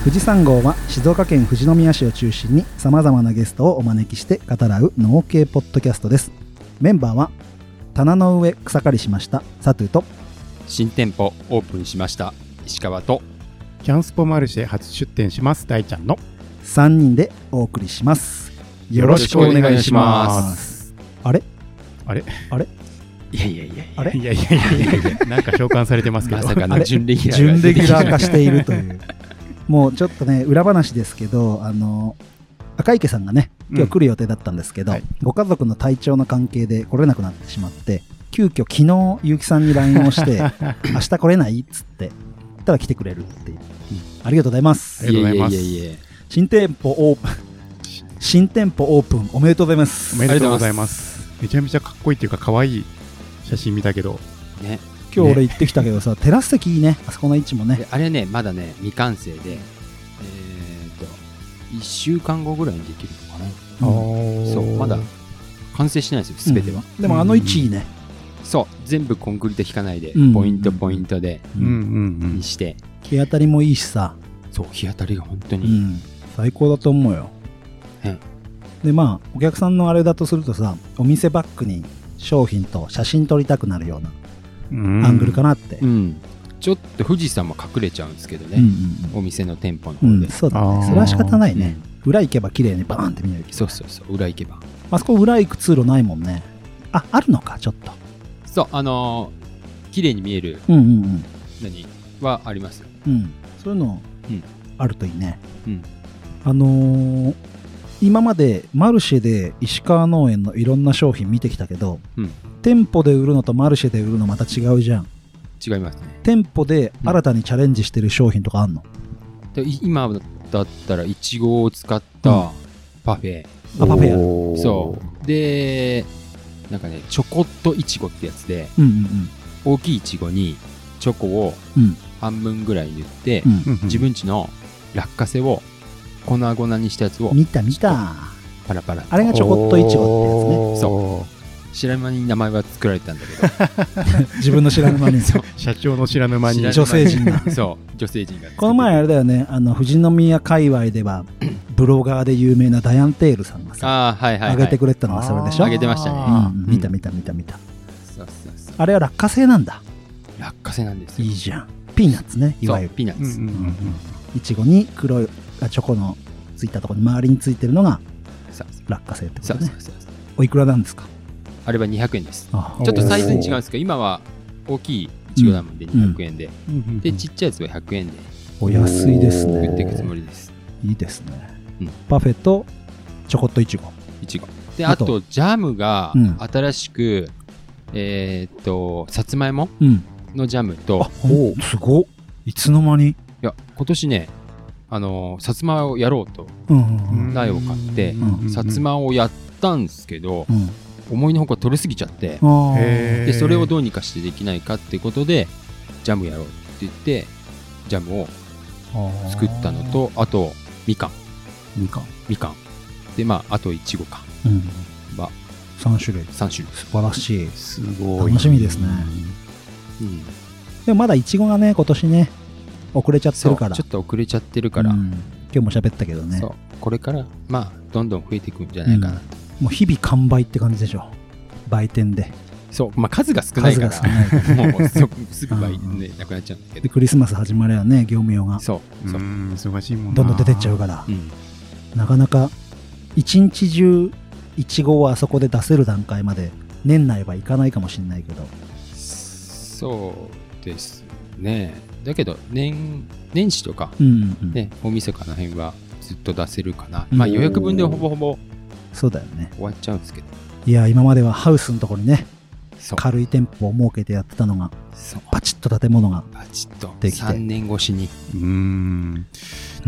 富士山号は静岡県富士宮市を中心にさまざまなゲストをお招きして語らう農系ポッドキャストです。メンバーは棚の上草刈りしましたサトゥと新店舗オープンしました石川とキャンスポマルシェ初出店します大ちゃんの3人でお送りします。よろしくお願いします。あれ？あれ？あれ？いやいやいやいあれ？いやいやいやいやいやなんか召喚されてますけど。まさかの準レギュラー準レギュラーが化しているというもうちょっとね裏話ですけどあの赤池さんがね今日来る予定だったんですけど、うんはい。ご家族の体調の関係で来れなくなってしまって急遽昨日結城さんに LINE をして 明日来れないっつって言ったら来てくれるっていう、ありがとうございます。ありがとうございます。新店舗オープン。新店舗オープン。おめでとうございます。おめでとうございます。めちゃめちゃかっこいいっていうか可愛い写真見たけど。ね今日俺行ってきたけどさ、テラス席いいね。あそこの位置もね。であれねまだね未完成でえー、と1週間後ぐらいにできるのかな。うん。そうまだ完成しないですよ全ては、うんでもあの位置いいね、そう全部コンクリート引かないで、うん。ポイントポイントでうんうんにして、日当たりもいいしさ、そう日当たりが本当に、うん、最高だと思うよ、うん。でまあお客さんのあれだとするとさお店バックに商品と写真撮りたくなるような。うんアングルかなって、うん。ちょっと富士山も隠れちゃうんですけどね、うんうんお店の店舗のうん方で、うんそうだね。それは仕方ないね、うん。裏行けば綺麗にバーンって見えるけど。そうそうそう。裏行けば。あそこ裏行く通路ないもんね。ああるのかちょっと。そうあのー綺麗に見えるうんうんうん。何はありますよ。うん。そういうのうん。あるといいね、うん。あのー今までマルシェで石川農園のいろんな商品見てきたけど、うん店舗で売るのとマルシェで売るのまた違うじゃん。違いますね。店舗で新たにチャレンジしてる商品とかあんの、でい今だったらいちごを使ったパフェ、あパフェやそう。でなんかねチョコっといちごってやつでうんうん大きいいちごにチョコをうん。半分ぐらい塗って、うん。うんうん。自分家の落花生を粉々にしたやつをうん見た見た。パラパラ。あれがチョコっといちごってやつねおー白間に名前は作られたんだけど。自分の知らぬ間に。社長の知らぬ間に。知らぬ女性陣が。そう。女性陣がこの前あれだよね。あの富士宮界隈ではブロガーで有名なダヤンテールさんがさああはいはい、はい、上げてくれてたのがそれでしょ？あげてましたね。うん。うん。見た見た見た見た。そうそうそう。あれは落花生なんだ。落花生なんですよ。いいじゃん。ピーナッツねいわゆる。ピーナッツ、うんうんうんいちごに黒いあチョコのついたところに周りについてるのが落花生ってことね。おいくらなんですか？あれは200円です。あちょっとサイズに違うんですけど今は大きいいちごだもんでうん200円で、うんうんでちっちゃいやつは100円で。お安いですね。売っていくつもりです。いいですね、うん。パフェとチョコっといちごいちごであとジャムがうん。新しく、えーっとさつまいもうん。のジャムとあほんすごっ。いつの間に？いや今年ねあのーさつまをやろうと苗を買ってうん。さつまをやったんですけど、うん思いのほか取れすぎちゃってでそれをどうにかしてできないかってことでジャムやろうって言ってジャムを作ったのとあとみかん。みかん、みかん。でまああといちごかうん、は3種類。3種類。素晴らしい。すごい。楽しみですね。うん。でもまだいちごがね今年ね遅れちゃってるから。ちょっと遅れちゃってるから、うん。今日も喋ったけどね。そう。これからまあどんどん増えていくんじゃないかな、もう日々完売って感じでしょ。売店で。そうまあ数が少ないから。数が少ないもうそすぐ倍うんねなくなっちゃうんだけでど。クリスマス始まりゃね業務用が。そうそう、うん忙しいもんなどんどん出てっちゃうから。うん、なかなか一日中いちごをあそこで出せる段階まで年内はいかないかもしれないけど。そうですね。だけど年年始とかうんうんうん。ね大晦日の辺はずっと出せるかな、うんまあ予約分でほぼほぼそうだよね。終わっちゃうんですけど。いや今まではハウスのところにね軽い店舗を設けてやってたのがパチッと建物がバチッと。できて。3年越しに。うん。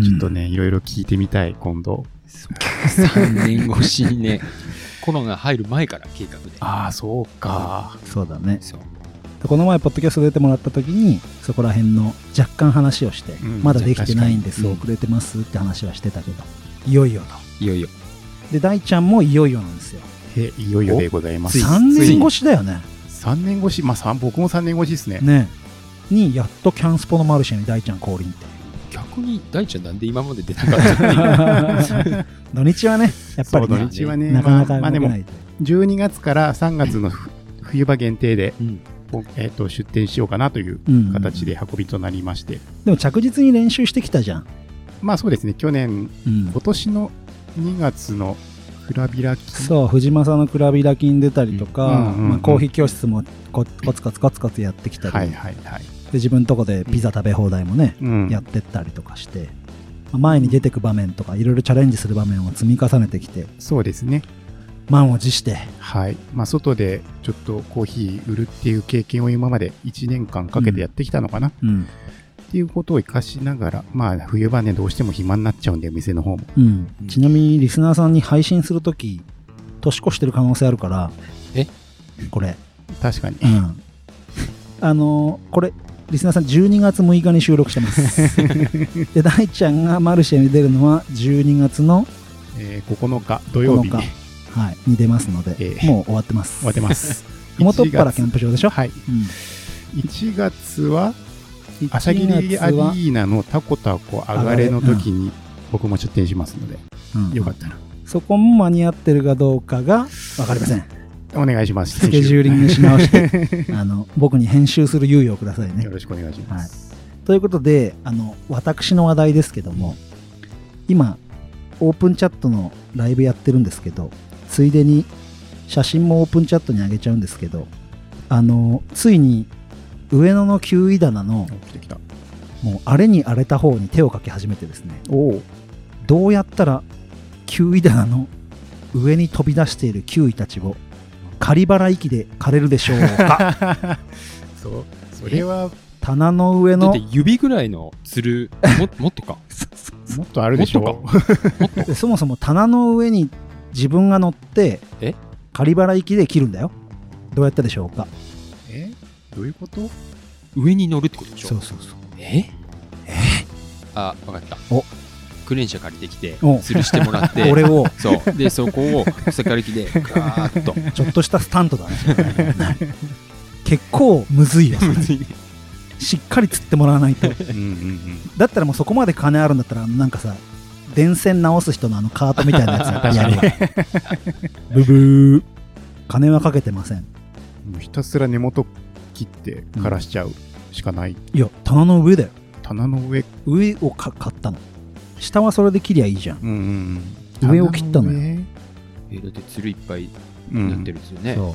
ちょっとねいろいろ聞いてみたい今度。3年越しにね コロナ入る前から計画で。ああそうか。そうだね。この前ポッドキャスト出てもらった時にそこら辺の若干話をして、うんまだできてないんです、遅れてますって話はしてたけどいよいよと。いよいよで大ちゃんもいよいよなんですよ。へいよいよでございます。つい3年越しだよね。3年越しまあ僕も3年越しですね。ね。にやっとキャンスポのマルシェに大ちゃん降臨って逆に大ちゃんなんで今まで出なかったっていう土日はねやっぱりね。土日はねなかなかまあまあでも動けないと。12月から3月のふ冬場限定で、うん。おえー、と出店しようかなといううん。形で運びとなりまして、でも着実に練習してきたじゃん、まあそうですね。去年うん。今年の2月のフラビラキそう藤正のクラビラ出たりとか、うんうんうん。まあ、コーヒー教室もココツコツコツコツやってきたり、はいはいはい、で自分のとこでピザ食べ放題もね、うん。やってったりとかして、まあ前に出てく場面とかいろいろチャレンジする場面を積み重ねてきてそうですね。満を持して。はい。まあ外でちょっとコーヒー売るっていう経験を今まで1年間かけてやってきたのかな、っうん、ていうことを活かしながらまあ冬場ねどうしても暇になっちゃうんでお店の方も。うん。うん。ちなみにリスナーさんに配信するとき年越してる可能性あるから。え？これ。確かに。うん。あのーこれリスナーさん12月6日に収録してます。で大ちゃんがマルシェに出るのは12月の、えー9日土曜日9に日。はい、に出ますので、ええもう終わってます。終わってます。麓っ腹1キャンプ場でしょ、はい。うん。1月は1朝霧アリーナのタコタコ上がれの時に僕も出店しますので、うん。よかったら。そこも間に合ってるかどうかが分かりません。お願いします。スケジューリングし直して あの僕に編集する猶予をくださいね。よろしくお願いします、ということであの私の話題ですけども今オープンチャットのライブやってるんですけどついでに写真もオープンチャットに上げちゃうんですけどあのついに上野の9位棚のもう荒れに荒れた方に手をかけ始めてですねおおどうやったら9位棚の上に飛び出している9位たちを仮払い機で借れるでしょうか？そうそれは。棚の上の指ぐらいのつるも もっとか？もっとあるでしょ。もっでそもそも棚の上に自分が乗ってえ？仮払い機で切るんだよ。どうやったでしょうか？えどういうこと？上に乗るってことでしょ？そうそうそう。え？え？あわかった。お。クレーン車借りてきてお。吊るしてもらって 俺を。そう。でそこを草刈り機でガーッと。ちょっとしたスタントだね。結構むずいよしっかり釣ってもらわないと。うんうんうん。だったらもうそこまで金あるんだったらなんかさ電線直す人のあのカートみたいなやつやるわブブー。金はかけてません。もうひたすら根元切って枯らしちゃうしかない、いや棚の上だよ。棚の上。上をか買ったの。下はそれで切りゃいいじゃん。うんうんうん。上を切ったのよ。えだってつるいっぱいうんなってるんですよね、そう。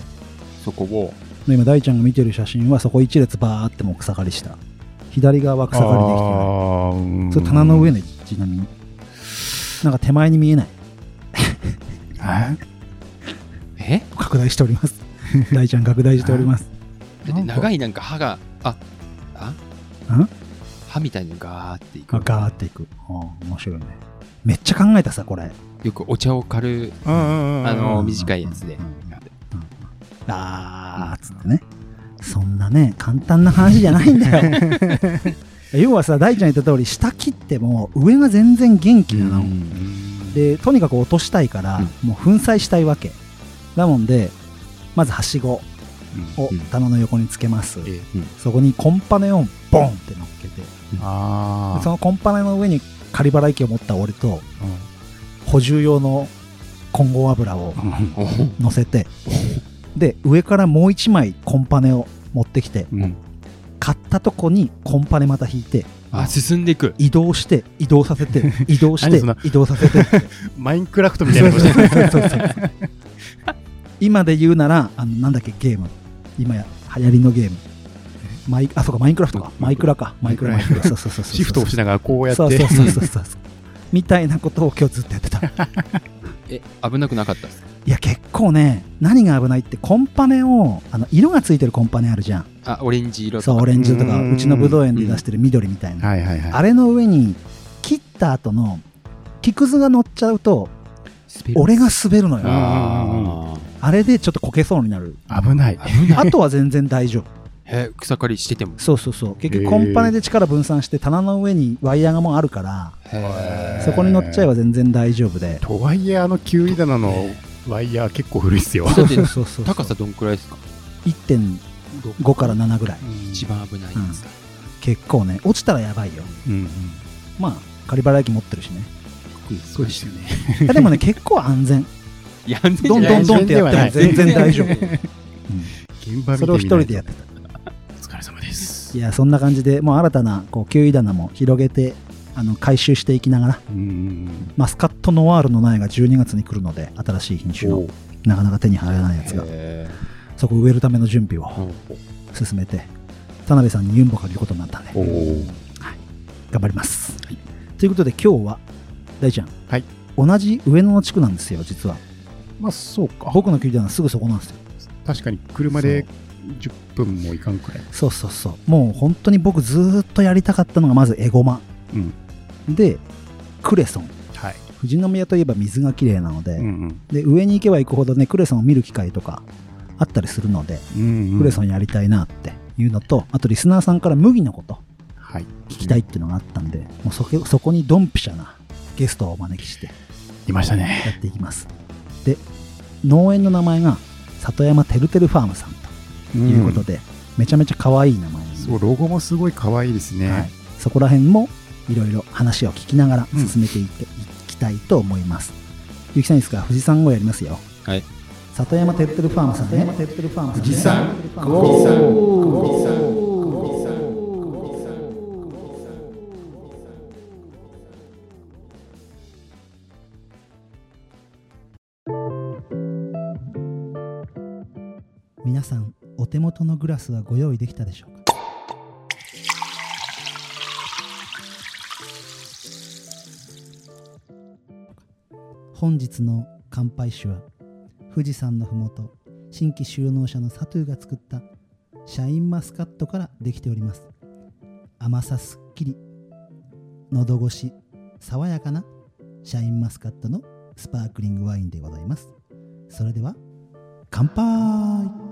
そこを。で今大ちゃんが見てる写真はそこ一列バーってもう草刈りした。左側は草刈りできてないあーうん。それ棚の上ねちなみに。なんか手前に見えない。え？え？拡大しております。大ちゃん拡大しておりますだって長いなんか歯がああ？ん？歯みたいにガーっていく。あガーっていく。面白いね。めっちゃ考えたさこれ。よくお茶を刈るうんうんうんうんあの短いやつで。うんうんあーっつってね。そんなね簡単な話じゃないんだよ。要はさ大ちゃん言った通り下切っても上が全然元気なの、うんでとにかく落としたいから、もう粉砕したいわけ。なもんでまずはしごをうん棚の横につけます、えそこにコンパネをボンって乗っけて。そのコンパネの上に仮払い機を持った俺と補充用の混合油を乗せてで上からもう一枚コンパネを持ってきてうん。買ったとこにコンパネまた引いてあ進んでいく。移動して移動させて 移動して移動させて マインクラフトみたいな今で言うならあのなんだっけゲーム今や流行りのゲーム。マイあそうかマインクラフトか。マイクラかマイクラ。マイクラ。そうそうそうそう。シフトをしながらこうやって。そうそうそうそう。そうみたいなことを今日ずっとやってた。え危なくなかったですか？いや結構ね何が危ないってコンパネをあの色がついてるコンパネあるじゃん。あオレンジ色とか。そうオレンジとかうちのブドウ園で出してる緑みたいな、はいはいはい。あれの上に切った後の木くずが乗っちゃうと俺が滑るのよああれでちょっとこけそうになる。危ない。ー危ない。あとは全然大丈夫。え草刈りしてても。そうそうそう。結局コンパネで力分散して棚の上にワイヤーがもうあるからへそこに乗っちゃえば全然大丈夫で。とはいえあのキュウリ棚のワイヤー結構古いっすよ。そうそうそう高さどんくらいですか？1.5から7ぐらい。一番危ないやつだ結構ね落ちたらやばいよ。うんうん。まあ仮払い機持ってるしね。そうですよね。でもね結構安全いや、安全どんどんどんってやっても全然大丈夫、それを一人でやってお疲れ様です。たいやそんな感じでもう新たなこうキウイ棚も広げてあの回収していきながらマスカットノワールの苗が12月に来るので新しい品種の。なかなか手に入らないやつが。へそこを植えるための準備をー進めて田辺さんにユンボ借りることになったんで。おー頑張ります、ということで今日は大ちゃん、はい。同じ上野の地区なんですよ実はまあそうか。僕のキウイ棚すぐそこなんですよ確かに車で10分もいかんくらい。そうそうそうもう本当に僕ずーっとやりたかったのがまずエゴマうん。でクレソンはい。富士宮といえば水がきれいなので,、うんで上に行けば行くほどねクレソンを見る機会とかあったりするので、うん。うんうんクレソンやりたいなっていうのとあとリスナーさんから麦のことはい。聞きたいっていうのがあったんで、もうそこそこにドンピシャなゲストをお招きしていましたやね。っていきますで農園の名前が里山てるてるファームさんということで、めちゃめちゃ可愛い名前そう、ロゴもすごい可愛いですね。はい、そこら辺もいろいろ話を聞きながら進めていって、いきたいと思います。ゆきさんいいですか富士山号やりますよ。はい。里山てるてるファームさんね。富士山皆元のグラスはご用意できたでしょうか？本日の乾杯酒は富士山のふもと新規就農者のサトゥーが作ったシャインマスカットからできております。甘さすっきり喉越し爽やかなシャインマスカットのスパークリングワインでございます。それでは乾杯！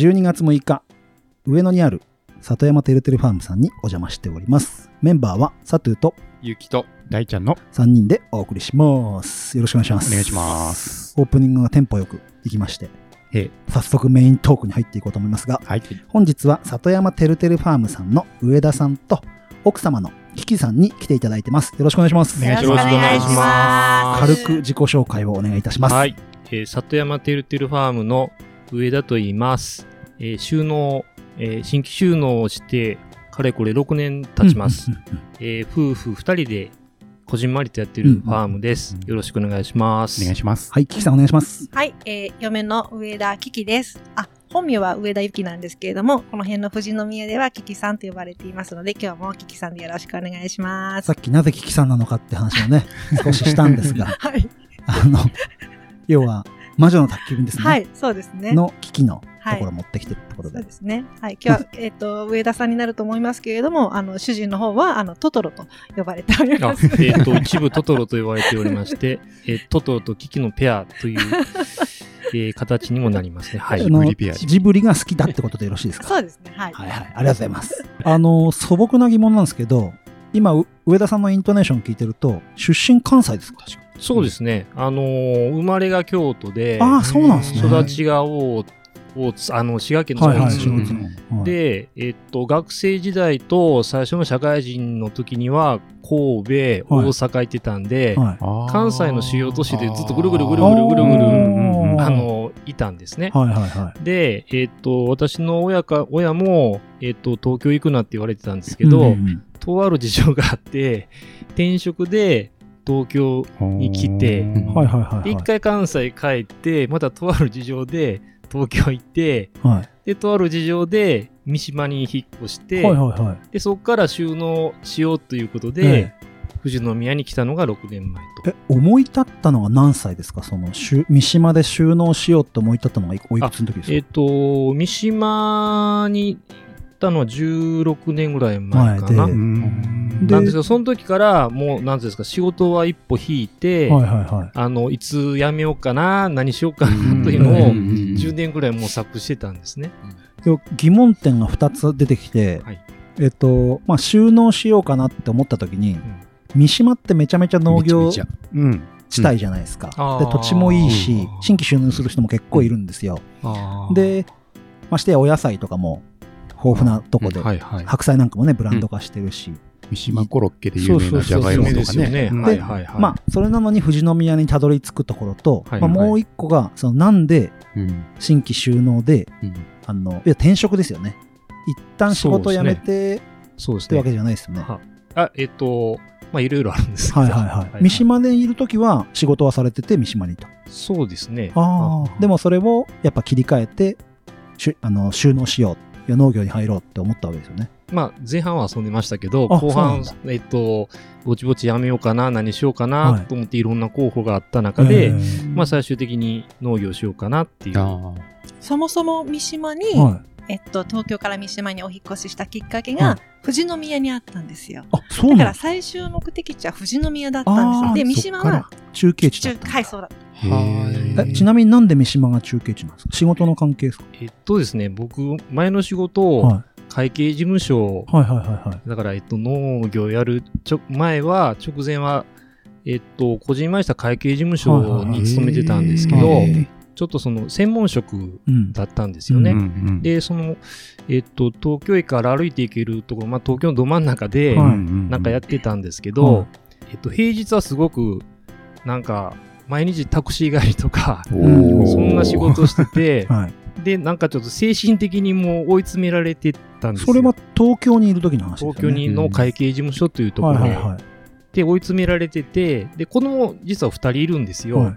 12月6日上野にある里山てるてるファームさんにお邪魔しておりますメンバーはサトゥーとゆきと、大ちゃんの3人でお送りしますよろしくお願いしますお願いします。オープニングがテンポよくいきましてえ早速メイントークに入っていこうと思いますがはい。本日は里山てるてるファームさんの上田さんと奥様のキキさんに来ていただいてますよろしくお願いしますお願いしますよろしくお願いします。軽く自己紹介をお願いいたしますはい。えー里山てるてるファームの上田と言います。えー収納、えー新規収納をして、かれこれ6年経ちます。うんうんうんうんえー夫婦2人で、こじんまりとやってるファームです。うんよろしくお願いします。お願いします。はいキキさんお願いしますはい、えー、嫁の上田キキです。あ、本名は上田ゆきなんですけれども、この辺の富士宮ではキキさんと呼ばれていますので、今日もキキさんでよろしくお願いしますさ。っきなぜキキさんなのかって話をね 少ししたんですがはい。あの要は魔女の宅急便ですね、はい、そうですね。の危機のとはいころを持ってきてるってことで、そうですね。はい。今日は、えっ、と、上田さんになると思いますけれども、あの、主人の方は、あの、トトロと呼ばれておりあます。えっ、と、一部トトロと言われておりまして、えートトロとキキのペアという、えー形にもなりますね。はい。ジブリペアジブリが好きだってことでよろしいですか？そうですね。はい。はいはいありがとうございますあの素朴な疑問なんですけど今う上田さんのイントネーション聞いてると出身関西ですか？そうですね。あのー生まれが京都で、ああそうなんですね育ちが大大津、あの、滋賀県の大津そうでえっと、学生時代と最初の社会人の時には、神戸、大阪行ってたんで、はい。関西の主要都市でずっとぐるぐるぐるぐるぐるぐるうんあの、いたんですね。はいはいはい。で、えっと、私の親か、親も、えっと、東京行くなって言われてたんですけど、うんうんうん。とある事情があって、転職で東京に来てうんはいはいはい。で、一回関西帰って、またとある事情で東京行って、はい。で、とある事情で三島に引っ越して、はいはいはい。で、そこから収納しようということで、え富士宮に来たのが6年前と。え思い立ったのは何歳ですか？そのしゅ三島で収納しようって思い立ったのがいおいくつの時ですか？えっ、と、三島に行ったのは16年ぐらい前かな。前でうん。でなんですけど、その時から、もう、なんですか、仕事は一歩引いて、はいはいはい。あの、いつ辞めようかな、何しようかうんな、というのを、うん。10年ぐらい模索してたんですね。で疑問点が2つ出てきて、はい。えっと、まあ、収納しようかなって思った時に、三島ってめちゃめちゃ農業。地帯じゃないですか。うん。で土地もいいし、新規収納する人も結構いるんですよ。で、ましてやお野菜とかも豊富なとこで、はいはい。白菜なんかもね、ブランド化してるし、三島コロッケで有名なじゃがいもとかね。ですよね。うんはいはいはい。まあ、それなのに富士宮にたどり着くところと、はいまあ、もう一個が、そのなんでうん新規収納で、うんあの、いや転職ですよね。一旦仕事辞めて、そうですね。ってわけじゃないですよね。はあ、えっと、まあ、いろいろあるんですけど。はいはいはい。三島でいるときは仕事はされてて三島にと。そうですね。ああ。でもそれをやっぱ切り替えて、しゅあの収納しよう。いや農業に入ろうって思ったわけですよね。まあ、前半は遊んでましたけど、後半、えっと、ぼちぼちやめようかな、何しようかなと思っていろんな候補があった中で、えーまあ、最終的に農業しようかなっていう。そもそも三島に、はい。えっと、東京から三島にお引越ししたきっかけはが、富士宮にあったんですよ。あ、そうだか。ら最終目的地は富士宮だったんですよ。で、三島は中継地ったんだ。はい、そうだ。へーえちなみになんで三島が中継地なんですか？仕事の関係ですか？えっとですね、僕、前の仕事をは会計事務所、いはいはいはいはい。だから、えっと、農業やるちょ前は、直前は、えっと、個人前した会計事務所に勤めてたんですけど、はいはいはいちょっとその専門職うん。だったんですよね。うんうんで、その、えっと、東京駅から歩いて行けるところ、まあ、東京のど真ん中で、はい。なんかやってたんですけど、はい。えっと、平日はすごく、なんか、毎日タクシー帰りとか、そんな仕事してて、はい。で、なんかちょっと精神的にもう追い詰められてたんですよ。それは東京にいる時の話ですよね。東京にの会計事務所というところはいはいはで追い詰められてて、で、子供実は2人いるんですよ。はい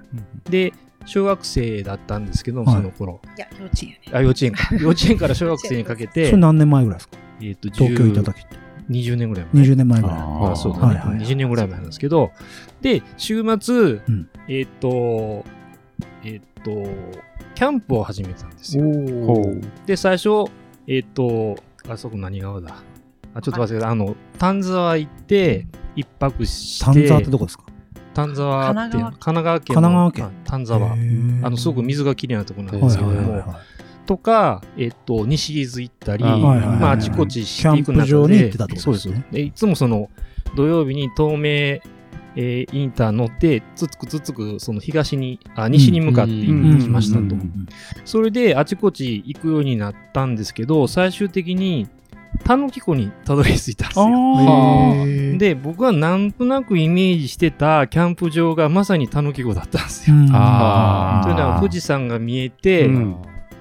で、小学生だったんですけど、はいその頃。いや、幼稚園よね。あ、幼稚園か。幼稚園から小学生にかけい。てそれ、何年前ぐらいですか？えっと、東京いた10時って。20年ぐらい前。20年前ぐらい。ああそうだね、はいはい。はい20年ぐらい前なんですけど、で、週末、ん。えっと、えっと、キャンプを始めたんですよ。で、最初、えっと、あそこ何川だ？あ、ちょっと待ってください。あの、丹沢行って、一泊して、丹沢ってどこですか？丹沢って、神奈川県。の。神奈川県。はい丹沢。あの、すごく水がきれいなところなんですけども、はいはいはいはいとか、えっと、西伊豆行ったり、あはいはいはいまあ、あちこちしていく中で、キャンプ場に行ってたってことですね。そうです。でいつもその、土曜日に東名、えーインター乗って、つつくつつく、その東に、あ、西に向かってうん行きましたと。それで、あちこち行くようになったんですけど、最終的に、田の木湖にたどり着いたんですよ。で、僕はなんとなくイメージしてたキャンプ場がまさに田の木湖だったんですよ。というのは富士山が見えて、うん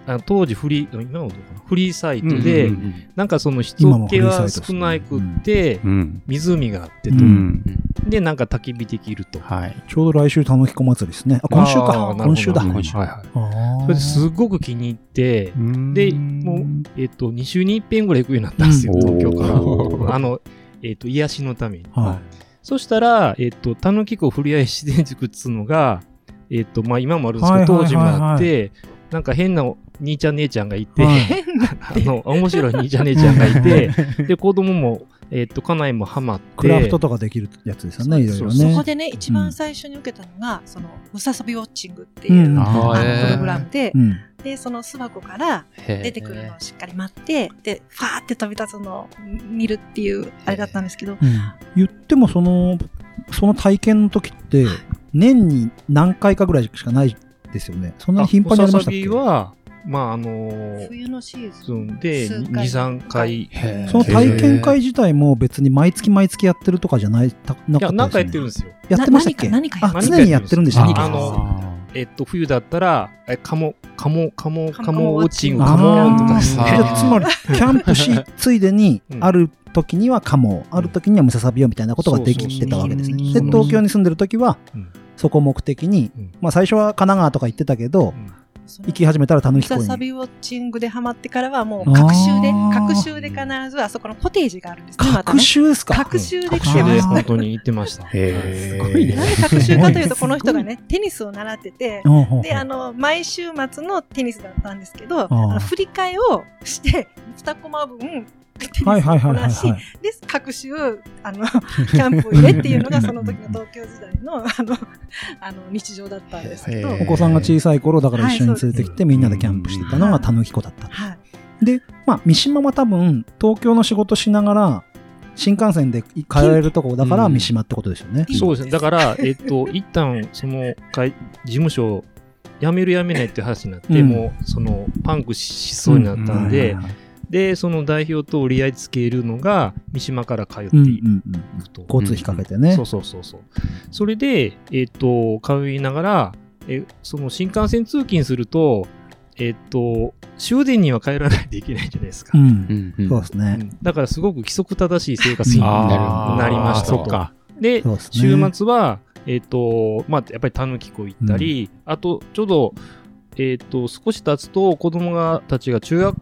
あの当時フリー、今はどうかな？フリーサイトで、うんうんなんかその人気はリーサイトですね少なくって、うん湖があってと、うんで、なんか焚き火できると。はい。ちょうど来週、たぬきこ祭りですね。あ、今週か。今週だ。うんはいはい。それですごく気に入って、でもうえっ、と、2週に1遍ぐらい行くようになったんですよ、うん東京から。あの、えっ、と、癒しのために。はそしたら、えっ、と、たぬき湖ふりあい自然塾っつうのが、えっ、と、まあ、今もあるんですけど、当時はいはいはいはいもあって、なんか変な兄ちゃん姉ちゃんがいて、はい。あの、面白い兄ちゃん姉ちゃんがいて、で、子供も、えっ、と、家内もハマって、クラフトとかできるやつですよね、いろいろね。そこでね、一番最初に受けたのが、その、ムササビウォッチングっていう、うん。プログラムでう、ん。で、その巣箱から出てくるのをしっかり待って、で、ファーって飛び立つのを見るっていう、あれだったんですけど、うん。言っても、その、その体験の時って、年に何回かぐらいしかないですよね。そんなに頻繁にありましたっけ？ムササビは、まあ、あのー冬のシーズそン。んで、数2、回。3回。その体験会自体も別に毎月毎月やってるとかじゃない、たなかったですよね。いや、なんかやってるんですよ。やってましたっけ？な何か何かあ、常にやってるんでしたっけ？あのえっと、冬だったら、え、カモ、カモ、カモ、カモウォッチング、カモンとかつまり、キャンプし、ついでにう、ん。ある時にはカモ、ある時にはムササビオみたいなことができてたわけですね。で、東京に住んでる時はうん、そこを目的にうん、まあ最初は神奈川とか行ってたけど、行き始めたらタヌムキ湖に。ササビウォッチングでハマってからはもう、各週で各週で必ずあそこのコテージがあるんですね、また各ね。週ですか？各週で来てました。本当に行ってました。へすごいね。なんで各週かというと、この人がね、テニスを習ってて、で、あの、毎週末のテニスだったんですけど、ーあの振り替えをして、2コマ分、テニスはいはいはい。で、各種、あの、キャンプを入れっていうのが、その時の東京時代の、あの、あの、日常だったんですけど、お子さんが小さい頃だから一緒に連れてきてみんなでキャンプしてたのがたぬき子だった。はい。で、まあ、三島は多分、東京の仕事しながら、新幹線で通えるとこだからうん三島ってことですよね。うんそうですね。だから、えっと、一旦、その、会事務所を辞める辞めないっていう話になって、うんもう、その、パンクしそうになったんで、はいはいはいで、その代表と折り合いつけるのが、三島から通っていうんうんうんくと。交通費かけてねそう。そうそうそう。それで、えっ、と、通いながら、え、その新幹線通勤すると、えっ、と、終電には帰らないといけないじゃないですか。うんうんうんそうですね。うんだからすごく規則正しい生活になりましたと。そっか。で、そうですね。週末は、えっ、と、まあ、やっぱりたぬき湖行ったり、あと、ちょうど、えっ、と、少し経つと子供がたちが中学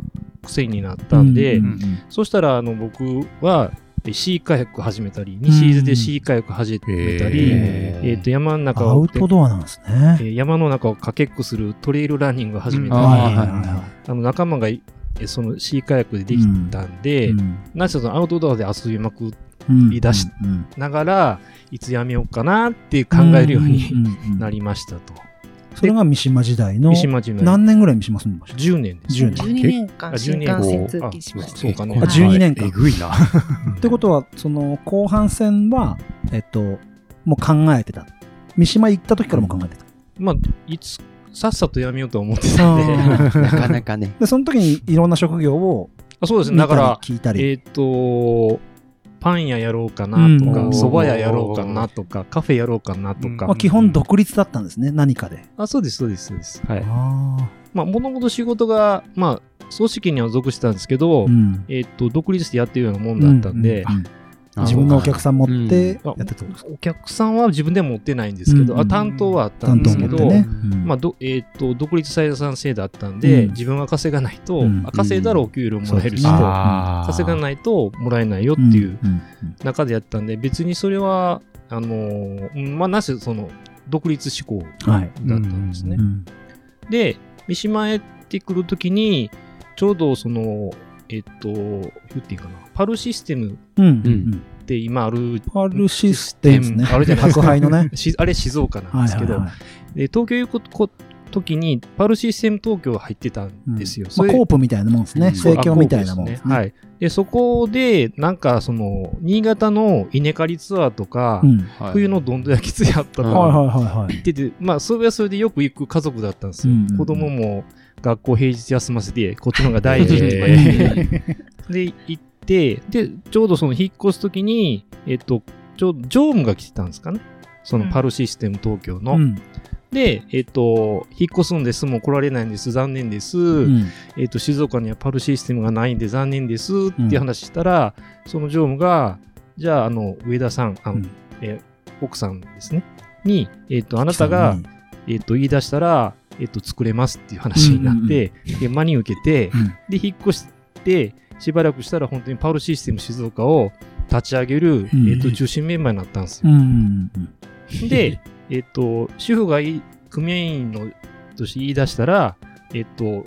生になったんで、うんうんうんそしたら、あの、僕は、えシーカヤック始めたり、西伊豆でシーカヤック始めたり、へえっ、と、山の中アをウトドアなんですね。えー山の中をかけっこするトレイルランニングを始めたり、うんあの仲間がそのシーカヤックでできたんで、い。うんなぜそのアウトドアで遊びまくうんり出しうんうんながら、いつやめようかなって考えるようにんんうんなりましたと。それが三島時代の何年ぐらい三島住んでました10年です、10年12年間あ新12幹線年通勤しました。そうかなあ12年間えぐいな。ってことは、その後半戦は、えっと、もう考えてた。三島行った時からも考えてた。まあ、いつ、さっさとやめようとは思ってたんで、あなかなかね。で、その時にいろんな職業をあそうですね。だから、聞いたり。えっ、と、パン屋やろうかなとか、うん蕎麦屋やろうかなとか、カフェやろうかなとか。まあ、基本独立だったんですね、何かで。あ、そうです、そうです、そうです。はい。あまあ、もともと仕事が、まあ、組織には属してたんですけど、あ。うん。えっ、と、独立してやってるようなもんだったんで、ううん自分のお客さん持ってあやってたってことですか？お客さんは自分で持ってないんですけど、うん。あ担当はあったん担当ですけど、ね。うん。まあどえっと独立採算制だったんで、うん。自分が稼がないと、うん。あ稼いだらお給料もらえるし、稼がないともらえないよっていううん。うん。中でやったんで、別にそれは、あのーうんまあ、なぜその独立志向うんはい。だったんですね。うん。で、三島へってくるときに、ちょうどその、えっと、言っていいかな、パルシステムって今ある、パルシステムね。あるじゃないですか宅配のね。しあれ静岡なんですけど、はいはいはいで東京行くこ時にパルシステム東京入ってたんですよ。コープみたいなもんですね。そう盛況みたいなもんですね。はい。で、そこで、なんか、その、新潟の稲刈りツアーとか、冬のどんど焼きツアーとか。行ってて、まあ、それはそれでよく行く家族だったんですよ。うんうんうん子供も学校平日休ませて、こっちの方が大事とか言って、で、行って、で、ちょうどその引っ越す時に、えっと、ちょうど常務が来てたんですかね。そのパルシステム東京の。うん。で、えっと、引っ越すんです、もう来られないんです、残念です。うん。えっと、静岡にはパルシステムがないんで残念です。っていう話したら、その常務が、じゃあ、あの、上田さん、あの、うん。えー奥さんですね、に、えっと、あなたが、えっと、言い出したら、えっと、作れますっていう話になって、で、真に受けて、うん。で、引っ越して、しばらくしたら本当にパルシステム静岡を立ち上げる、うん。えっと、中心メンバーになったんですよ。うんうんうん。で、えっと、主婦がいい組合員のとして言い出したら、えっと、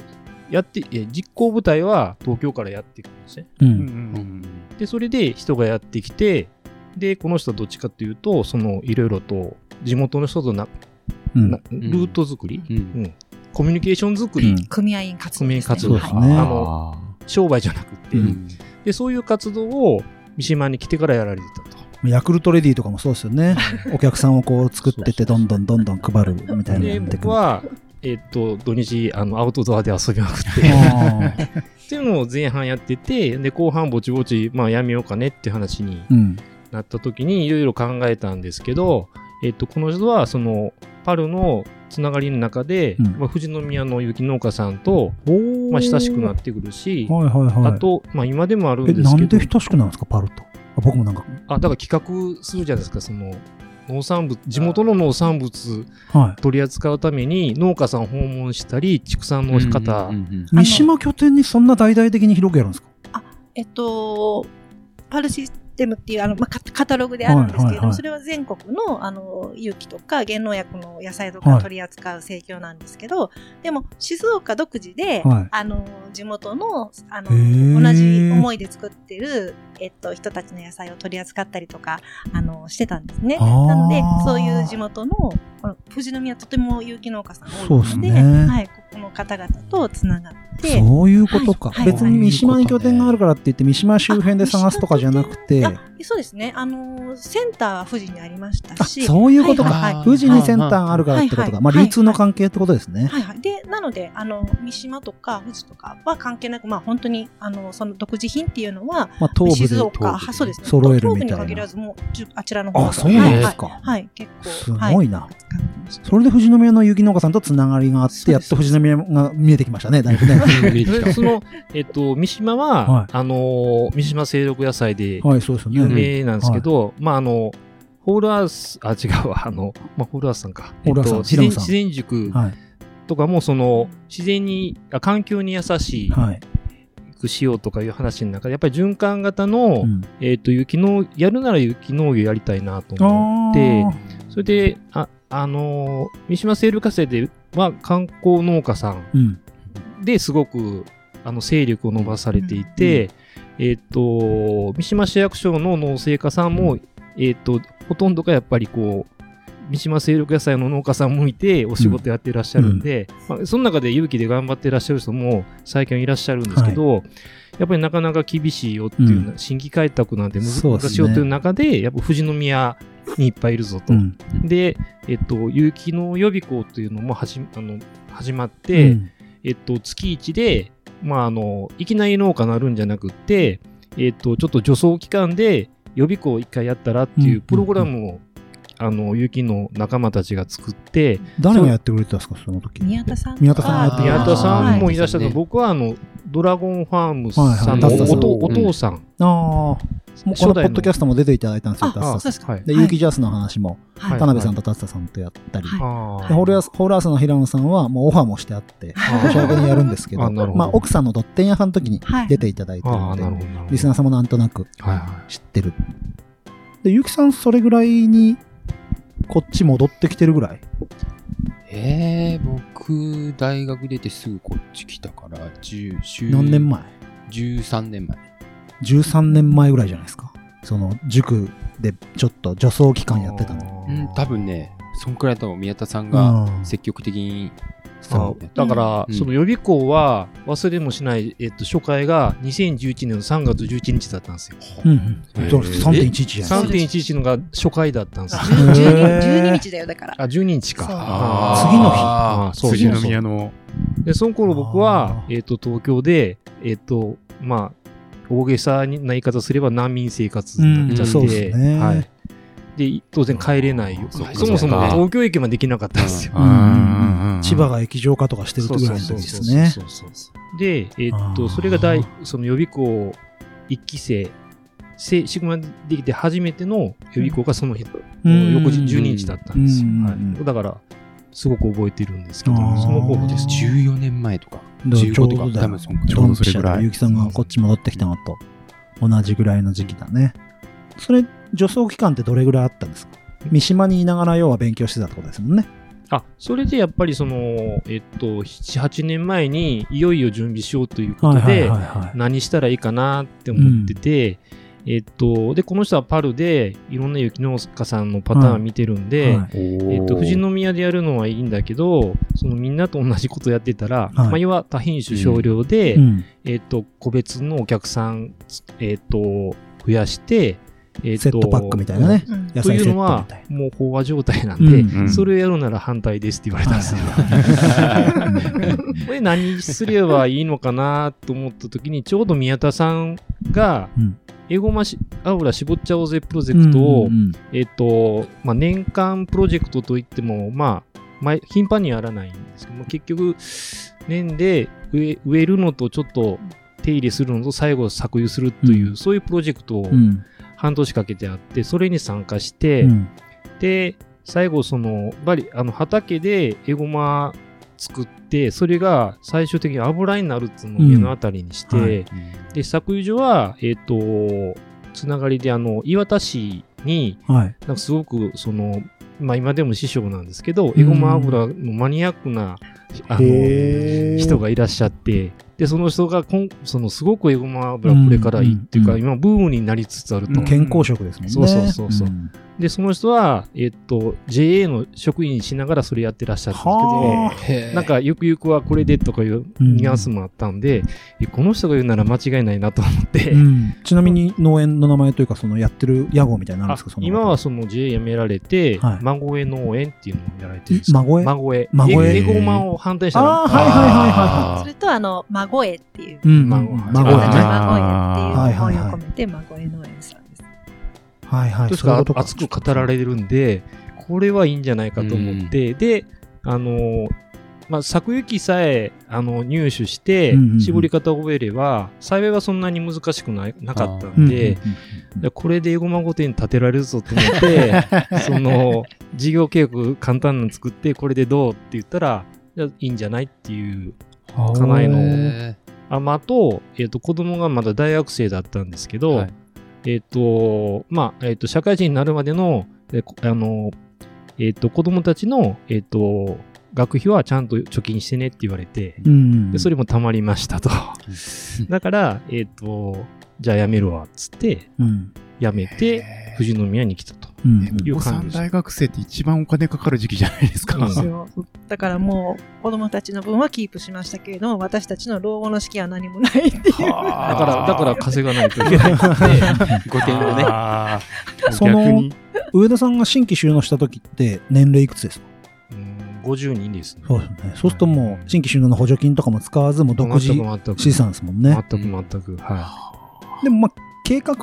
やって、え実行部隊は東京からやってくるんですね。ううんんで、それで人がやってきて、で、この人はどっちかっていうと、その、いろいろと地元の人とな、うん。なルート作り、うん。うん。コミュニケーション作り、うん。組合員活動ですね。組合員活動ですね。はいあの商売じゃなくて、うんで、そういう活動を三島に来てからやられてたと。ヤクルトレディとかもそうですよね。お客さんをこう作ってってどんどんどんどん配るみたいな。僕は、えっと、土日、あの、アウトドアで遊びまくって、っていうのを前半やってて、で、後半ぼちぼち、まあやめようかねっていう話にうん。なった時にいろいろ考えたんですけど、えっと、この人は、その、パルのつながりの中で、うん。まあ、富士宮の雪農家さんと、まあ、親しくなってくるし、はいはいはい。あと、まあ、今でもあるんえ、ですけどなんで、親しくなるんですか、パルと？あ僕もなんか、あ、だから企画するじゃないですか、その、農産物、地元の農産物はい。取り扱うために農家さんを訪問したり、畜産の仕方、うんうんうん三島拠点にそんな大々的に広くやるんですか？えっと、パルシステムっていうあの、まあ、カカタログであるんですけれども、はいはいはい。それは全国のあの有機とか減農薬の野菜とか取り扱う生協なんですけど、でも静岡独自で、はい。あの地元のあの同じ思いで作ってる、えっと、人たちの野菜を取り扱ったりとかあのしてたんですね。なのでそういう地元のこの富士宮とても有機農家さん多いそうのでねはい、ここの方々とつながって。そういうことか、はい別に三島に拠点があるからって言って三島周辺で探すとかじゃなくてあそうですね。あのーセンターは富士にありましたあし。そういうことか、はいはい。富士にセンターがあるからってことか、まあ、はいはい。はい流通の関係ってことですね、はいはい。で、なので、あの、三島とか富士とかは関係なく、まあ本当に、あの、その独自品っていうのは、まあ、東部で静岡、はそうですね。揃える東部にみたいな。限らず、もう、あちらの方あそうなんですか、はい、はい。結構。すはい。ごいな、使ってました。それで富士宮の有機農家さんとつながりがあってやっと富士宮が見えてきましたね。だいぶね。で その、えっと、三島は、はい。あのー、三島清六野菜ではいそうですよ有ね名なん。ですけど、まあ、あの、ホールアース、あ、違うわ、あの、まあ、ホールアースさんか。えっと、自然自然塾はい。とかも、その、自然に、あ環境に優しい、はい、くしようとかいう話の中で、やっぱり循環型の、うん。えっ、と、有機農、やるなら有機農業やりたいなと思って、それで、あ、あのー三島セール火星では観光農家さんうん。ですごく、あの、勢力を伸ばされていて、えっ、と、三島市役所の農政家さんも、えっ、と、ほとんどがやっぱりこう、三島清力野菜の農家さん向いてお仕事やっていらっしゃるんで、まあ、その中で勇気で頑張っていらっしゃる人も最近はいらっしゃるんですけど、やっぱりなかなか厳しいよっていう、うん。新規開拓なんて難しいよという中で、やっぱ富士宮にいっぱいいるぞと。うん。で、えっと、有機の予備校というのも始あの始まって、うん。えっと、月1で、まあ、あの、いきなり農家なるんじゃなくって、えっと、ちょっと助走期間で予備校を一回やったらっていうプログラムを、あの、有機の仲間たちが作って、誰がやってくれてたんですかその時。宮田さん宮田さん宮田さんもい。らっしゃる、はい。僕はあの、ドラゴンファームさんのはいはい。お父うんお父さん、ああもうこのポッドキャストも出ていただいたんですよあダッサさん。そうですか。はいで、はい。有機ジャスの話も、はい。田辺さんとタッサさんとやったり、はい。あでホールアースホールアースの平野さんはもうオファーもしてあって、あ年明けにやるんですけど、まあ、奥さんのドッテン屋さんの時にはい。出ていただいてるああ、ので、リスナーさんもなんとなく知ってる。で、ゆきさんそれぐらいに、こっち戻ってきてるぐらい？えー、僕、大学出てすぐこっち来たから、10、10何年前 ?13 年前。13年前ぐらいじゃないですか。その、塾でちょっと助走期間やってたの。うん、多分ね、そんくらいだと宮田さんうがん積極的に、そうだから、うんその予備校は忘れもしない、えっと、初回が2011年の3月11日だったんですよ。うんうん。へーそう3.11じゃないです3.11のが初回だったんですよ。12 12日だよ、だから。あ、12日か。次の日あーそうそうそう宮の、で、その頃僕はえっと、東京で、えっと、まあ、大げさな言い方すれば難民生活になっちゃって、うんそうですね。はい。で、当然帰れないよ。そもそもそうか。東京駅までできなかったんですよ。うん。うん。千葉が液状化とかしてるぐらいの時ですね。そうそうそうそうで、えーと、それが大、その予備校1期生、せシグマできて初めての予備校がその日、うん。翌日12日だったんですよ。うん。はい、だから、すごく覚えてるんですけど、その頃です。14年前とか、15とか、うどだよ多分ちょうどそれぐらいドンピシャでゆきさんがこっち戻ってきたのと同じぐらいの時期だね。それ、助走期間ってどれぐらいあったんですか？三島にいながら要は勉強してたってことですもんね。あ、それでやっぱりその、えっと、7、8年前にいよいよ準備しようということで、はい。何したらいいかなって思ってて、えっと、で、この人はパルでいろんな雪農家さんのパターン見てるんで、はい。えっと、富士宮でやるのはいいんだけど、そのみんなと同じことやってたら、はい。まあ、要は多品種少量で、うん。えっと、個別のお客さん、えっと、増やして、えっと、セットパックみたいなね。うん。というのはもう飽和状態なんで、うん。うん。それをやるなら反対ですって言われたんですよ。これ何すればいいのかなと思った時に、ちょうど宮田さんが、うんエゴマし油絞っちゃおうぜプロジェクトを、うんえっ、と、まあ、年間プロジェクトといっても、まあ、毎頻繁にはやらないんですけども、結局、年で植え植えるのとちょっと手入れするのと最後搾油するという、うん。そういうプロジェクトをうん。半年かけてあって、それに参加して、うん。で、最後、その、やっぱり、あの、畑でエゴマ作って、それが最終的に油になるっていうのを目の当たりにして、うんはいで、搾油所は、えっ、と、つながりで、あの、岩田市に、はい。なんかすごく、その、まあ今でも師匠なんですけど、エゴマ油のマニアックな、あの、人がいらっしゃって、で、その人がこん、そのすごくエゴマ油これからいいっていうか、うん今ブームになりつつあると。健康食ですもんね。そうそうそうそううんで、その人は、えっと、JA の職員しながらそれやってらっしゃるんですけど、なんか、ゆくゆくはこれでとかいううん。ニュアンスもあったんで、えこの人が言うなら間違いないなと思って、うん。ちなみに農園の名前というか、そのやってる屋号みたいなのあるんあですか？その今はその JA 辞められて、はい。孫江農園っていうのをやられてるんですよ孫江孫江。孫江えエゴマを反対したあーら、はいはいはいあー。それと、あの、孫へっていう。うん、孫孫孫へへね。っていう思いをはいはい。はい込めて、孫へ農園。さんです。はいはい。としか？そういうことか。熱く語られるんで、これはいいんじゃないかと思って、で、あの、まあ、作行きさえあの入手してうんうんうん、絞り方を覚えれば、幸いはそんなに難しくないなかったうんんで、うんうん。でこれでエゴマ御殿立てられるぞと思って、その、事業計画簡単なの作って、これでどうって言ったら、じゃあいいんじゃないっていう、うん家内の。へあまと、えっ、と、子供がまだ大学生だったんですけど、はいえっ、と、まあ、えっ、と、社会人になるまでの、えこあの、えっ、と、子供たちの、えっ、と、学費はちゃんと貯金してねって言われて、うんでそれもたまりましたと。だから、えっ、と、じゃあやめるわ、っつって、うんやめて、富士宮に来たと。うんお子さん大学生って一番お金かかる時期じゃないですか。うんですよだからもう、子供たちの分はキープしましたけれども、私たちの老後の資金は何もないっていう。だから、だから稼がないといけないので、御殿をね。その上田さんが新規収納した時って年齢いくつですか？うん50人ですね。そうですね。そうするともう新規収納の補助金とかも使わずもう独自。資産ですもんね。全く全く。はでもまあ計画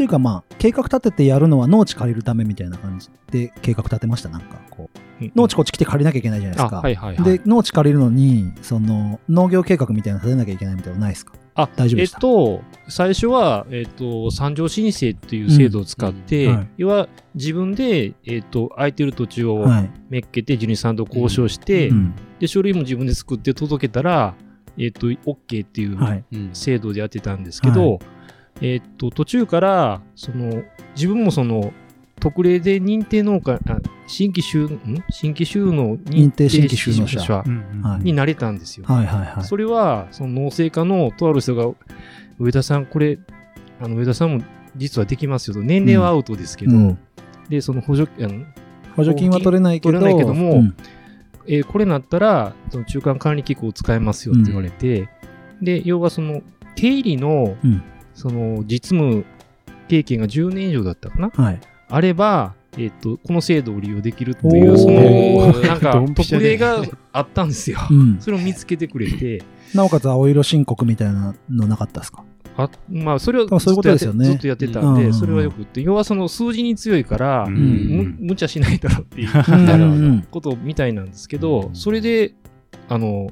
っていうかまあ計画立ててやるのは農地借りるためみたいな感じで計画立てましたなんかこうい。農地こっち来て借りなきゃいけないじゃないですあ、か。はいはいはい。で農地借りるのにその農業計画みたいなの立てなきゃいけないみたいなのないですか？あえった大丈夫でと、最初は、えっと、三条申請っていう制度を使って、うんはい要は自分で、えっと、空いてる土地をはい。めっけて、地主さんと交渉して、うんで、書類も自分で作って届けたら、えっと、OK っていうはい。うん制度でやってたんですけど、えっと、途中から、その、自分もその、特例で認定農家、あ新規収、ん？新規収納認定新規収納者。うんうん。はい。になれたんですよ。はいはいはい。それは、その農政家のとある人が、上田さん、これ、あの上田さんも実はできますよと、年齢はアウトですけど、うん。で、その補助、あの補助金は取れないけど、取れないけどもうん。えーこれなったら、その中間管理機構を使えますよって言われて、で、要はその、手入りの、うんその、実務経験が10年以上だったかな？はい。あれば、えっ、と、この制度を利用できるっていう、その、なんか特例があったんですよ。うん。それを見つけてくれて、なおかつ青色申告みたいなのなかったですか？あまあ、それを多分そういうことですよねずっとやってずっとやってたんで、うん。それはよくって、要はその数字に強いから、うん。む無茶しないだろうっていう ことみたいなんですけど、それで、あの、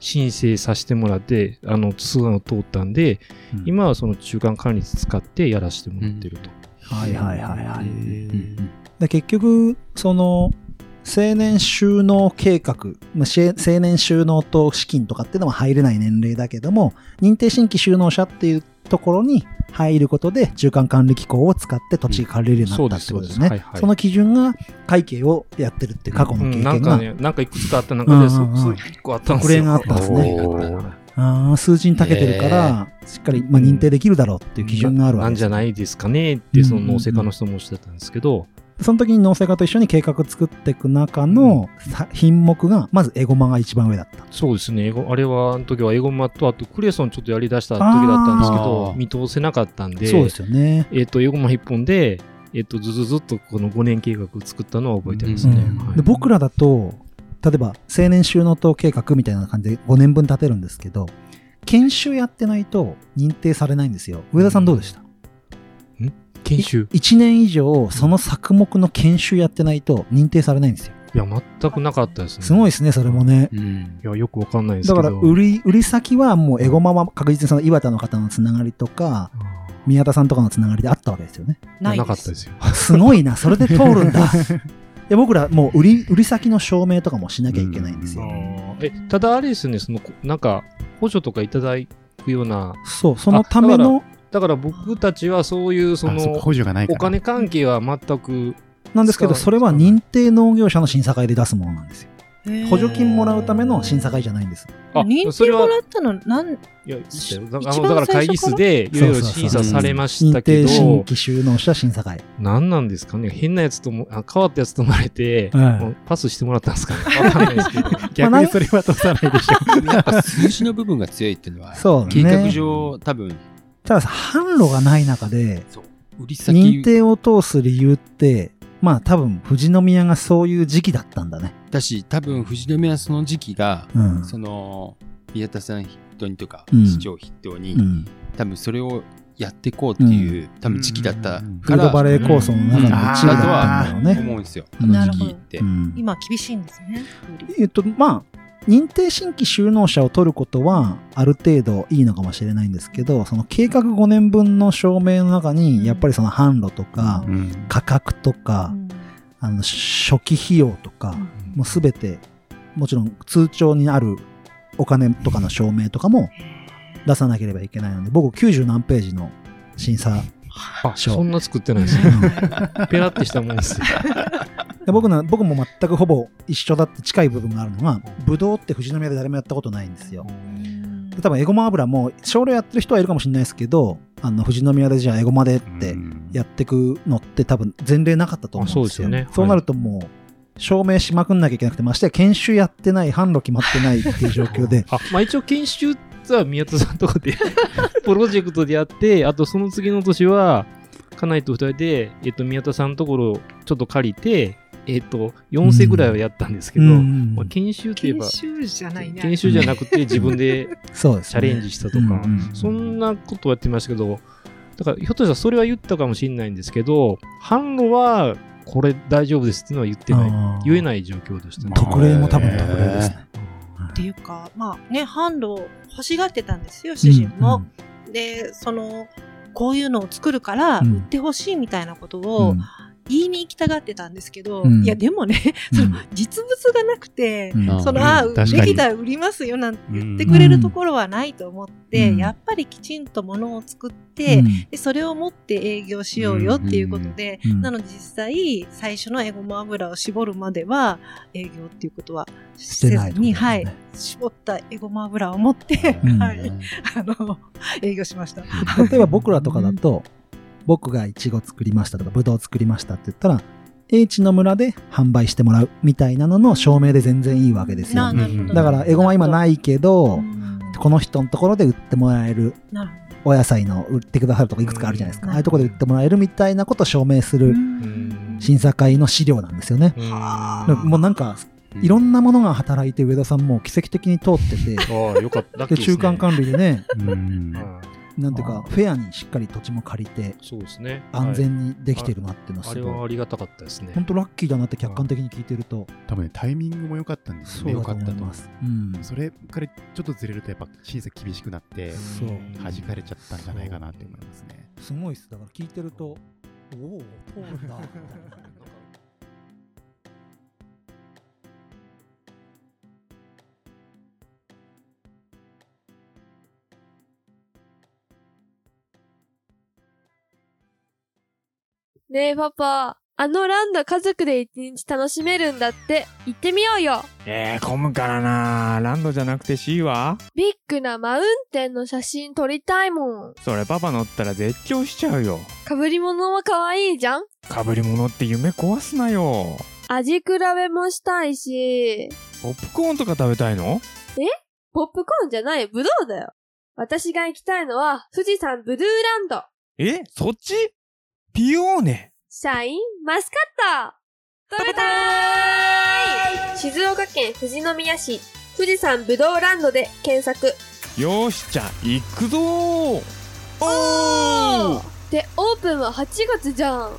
申請させてもらって、あの、通案を通ったんで、うん今はその中間管理使ってやらせてもらってると。はいはいはいはい。うんで結局、その、青年収納計画、まあ、し青年収納と資金とかっていうのは入れない年齢だけども、認定新規収納者っていうところに入ることで、中間管理機構を使って土地が借りれるようになったってことですね。そうですそうです。はいはい。その基準が会計をやってるっていう過去の経うん、なん。験が、かね、なんかいくつかあった中で、そうんうんうん。そう一個あったんですよ。特例があったんですね。あー数字に長けてるから、しっかり、まあ、認定できるだろうっていう基準があるわなんけですじゃないですかねって、その農政家の人もおっしゃったんですけど、その時に農政家と一緒に計画作っていく中のさ品目が、まずエゴマが一番上だった。そうですね、エゴあれは、あの時はエゴマと、あとクレソンちょっとやり出した時だったんですけあど、ー見通せなかったんで、そうですよね。えっ、と、エゴマ一本で、えっ、と、ずずずっとこの5年計画を作ったのは覚えてますね。うんはいで僕らだと、例えば青年収納等計画みたいな感じで5年分立てるんですけど、研修やってないと認定されないんですよ。上田さんどうでした、研修 ?1 年以上その作目の研修やってないと認定されないんですよ。いや、全くなかったですね。すごいですね、それもね。うんいや、よくわかんないですだけど。から売り、売り先はもうエゴマは確実にその岩田の方のつながりとか、宮田さんとかのつながりであったわけですよね。ないなかったで。ですすよ。すごいな、それで通るんだ。いや僕らもう売り、売り先の証明とかもしなきゃいけないんですよ。え、ただあれですね、その、なんか、補助とかいただくような、そう、そのためのだから僕たちはそういうその補助がないから。お金関係は全くなんですけど、それは認定農業者の審査会で出すものなんですよ。補助金もらうための審査査会じゃないんです。認定それはもらったの、なん、いや、だ一番からあのだから？会議室でいろいろ審査されましたけ認定新ど、規収納者審査会。何なんですかね？変なやつとも、あ変わったやつと思われて、うパスしてもらったんですかね？わかんないですけど。逆にそれは通さないでしょ。やっぱ数字の部分が強いっていうのは、そうね計画上、多分、たださ、販路がない中で、そう、売り先、認定を通す理由って、まあ多分、富士宮がそういう時期だったんだね。だし、多分、富士宮その時期が、うん。その、宮田さん筆頭にとか、うん市長筆頭に、うん。多分それをやっていこうっていう、多分時期だったうんフードから、バレー構想の中の一位だったんだろうね。思うんですよ、うんあの時期って。うん今厳しいんですね。えっと、まあ、認定新規収納者を取ることは、ある程度いいのかもしれないんですけど、その計画5年分の証明の中に、やっぱりその販路とか、うん。価格とか、あの、初期費用とか、もうすべて、もちろん通帳にあるお金とかの証明とかも出さなければいけないので、僕90何ページの審査、あ、そんな作ってないですね。ペラってしたもんですよ。で僕の僕も全くほぼ一緒だって近い部分があるのが、ブドウって富士宮で誰もやったことないんですよ。で多分エゴマ油も少量やってる人はいるかもしれないですけど、あの富士宮でじゃあエゴマでってやってくのって多分前例なかったと思うんですよ。あそうねそうなるともう、証明しまくんなきゃいけなくて、ましてや研修やってない、販路決まってないっていう状況で、あ、まあ一応研修は宮田さんとかで、プロジェクトでやって、あとその次の年は、家内と二人で、えっと、宮田さんのところをちょっと借りて、えっと、4世ぐらいはやったんですけど、うんまあ、研修といえば、研修じゃないね。研修じゃなくて自分で そうです、ね。チャレンジしたとか、そんなことをやってましたけど、だからひょっとしたらそれは言ったかもしれないんですけど、販路はこれ大丈夫ですっていうのは言ってない。言えない状況でしたね。特例も多分特例ですね。っていうか、まあね、販路欲しがってたんですよ、主人も。で、その、こういうのを作るからうん売ってほしいみたいなことうんを言いに行きたがってたんですけど、うん。いやでもね、うん。その実物がなくて、うん。あその、うんああ、できたら売りますよなんて言ってくれるところはないと思って、うん。やっぱりきちんと物を作って、うん。でそれを持って営業しようよっていうことで、うん。なので実際、最初のエゴマ油を絞るまでは、営業っていうことはしせずに、ねはい、絞ったエゴマ油を持って、うん。はい、あの、営業しました。例えば僕らとかだと、僕がイチゴ作りましたとか、ブドウ作りましたって言ったら、英知の村で販売してもらうみたいなのの証明で全然いいわけですよ。なるほどだから、エゴマ今ないけどう、んこの人のところで売ってもらえる、お野菜の売ってくださるとこいくつかあるじゃないですか。うんああいうところで売ってもらえるみたいなことを証明すど。るん審査会の資料なんですよね。あもうなんか、いろんなものが働いて上田さんも奇跡的に通ってて、あ、よかった。で、中間管理でね、うんはいなんていうか、フェアにしっかり土地も借りて、そうですね。安全にできてるなっていうのははいあれ。はありがたかったですね。本当ラッキーだなって客観的に聞いてると、多分ね、タイミングも良かったんですよね。そうだと思います。うん。それからちょっとずれるとやっぱ審査厳しくなってそう弾かれちゃったんじゃないかなって思いますね。すごいっす。だから聞いてると、おお、通るんだ。ねえパパ、あのランド家族で一日楽しめるんだって。行ってみようよ。えー、混むからなランドじゃなくて C は？ビッグなマウンテンの写真撮りたいもん。それパパ乗ったら絶叫しちゃうよ。被り物は可愛いじゃん？被り物って夢壊すなよ。味比べもしたいし。ポップコーンとか食べたいの？ポップコーンじゃない？よ、ブドウだよ。私が行きたいのは富士山ブルーランド。え？そっち？ピオーネ。シャインマスカット食べたーい静岡県富士宮市富士山ぶどうランドで検索。よーし、じゃあ、行くぞーおーで、オープンは8月じゃん。オープン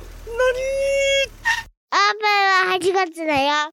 は8月だよ。